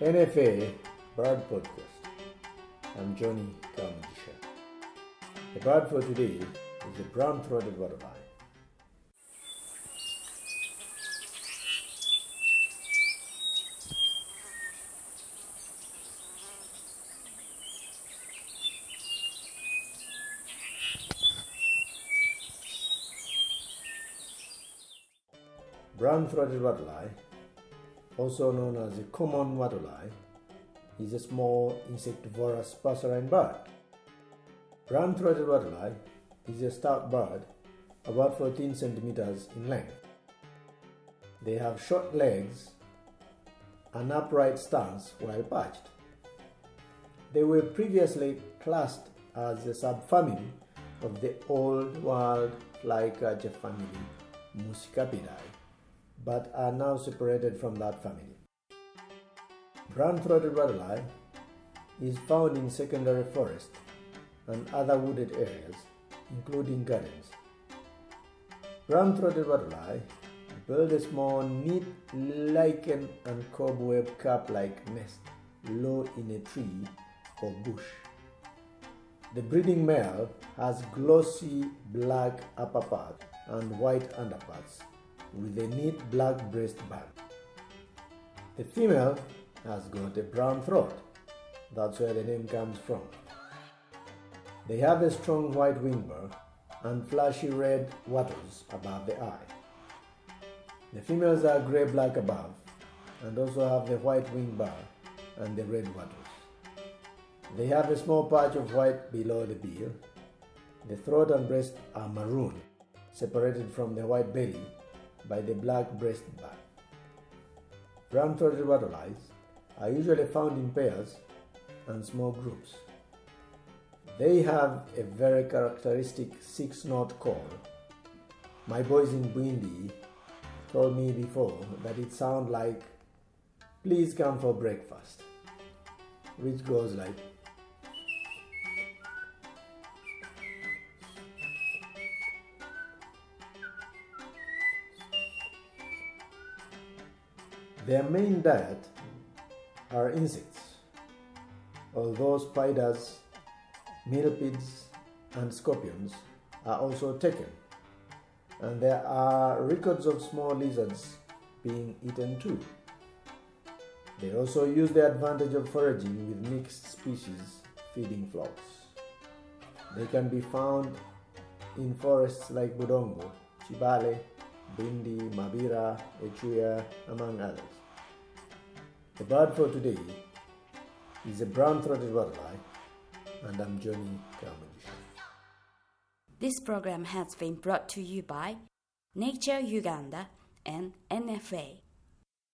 NFA Bird Podcast. I'm Johnny Kamugisha. The bird for today is the brown-throated wattle-eye. Brown-throated wattle-eye, also known as the common wattle-eye, is a small insectivorous passerine bird. Brown-throated wattle-eye is a stout bird about 14 centimeters in length. They have short legs, an upright stance while perched. They were previously classed as a subfamily of the old world flycatcher family Muscicapidae, but are now separated from that family. Brown-throated wattle-eye is found in secondary forest and other wooded areas, including gardens. Brown-throated wattle-eye build a small, neat lichen and cobweb cap-like nest low in a tree or bush. The breeding male has glossy black upper part and white underparts with a neat black breast band. The female has got a brown throat. That's where the name comes from. They have a strong white wing bar and flashy red wattles above the eye. The females are grey black above and also have the white wing bar and the red wattles. They have a small patch of white below the bill. The throat and breast are maroon, separated from the white belly by the black breast band. Brown throated wattle-eyes are usually found in pairs and small groups. They have a very characteristic six note call. My boys in Bwindi told me before that it sounds like please come for breakfast, which goes like Their main diet are insects, although spiders, millipedes, and scorpions are also taken, and there are records of small lizards being eaten too. They also use the advantage of foraging with mixed species feeding flocks. They can be found in forests like Budongo, Kibale, Bwindi, Mabira, Echuya, among others. The bird for today is a brown-throated wattle-eye, and I'm Johnny Kamugisha. This program has been brought to you by Nature Uganda and NFA.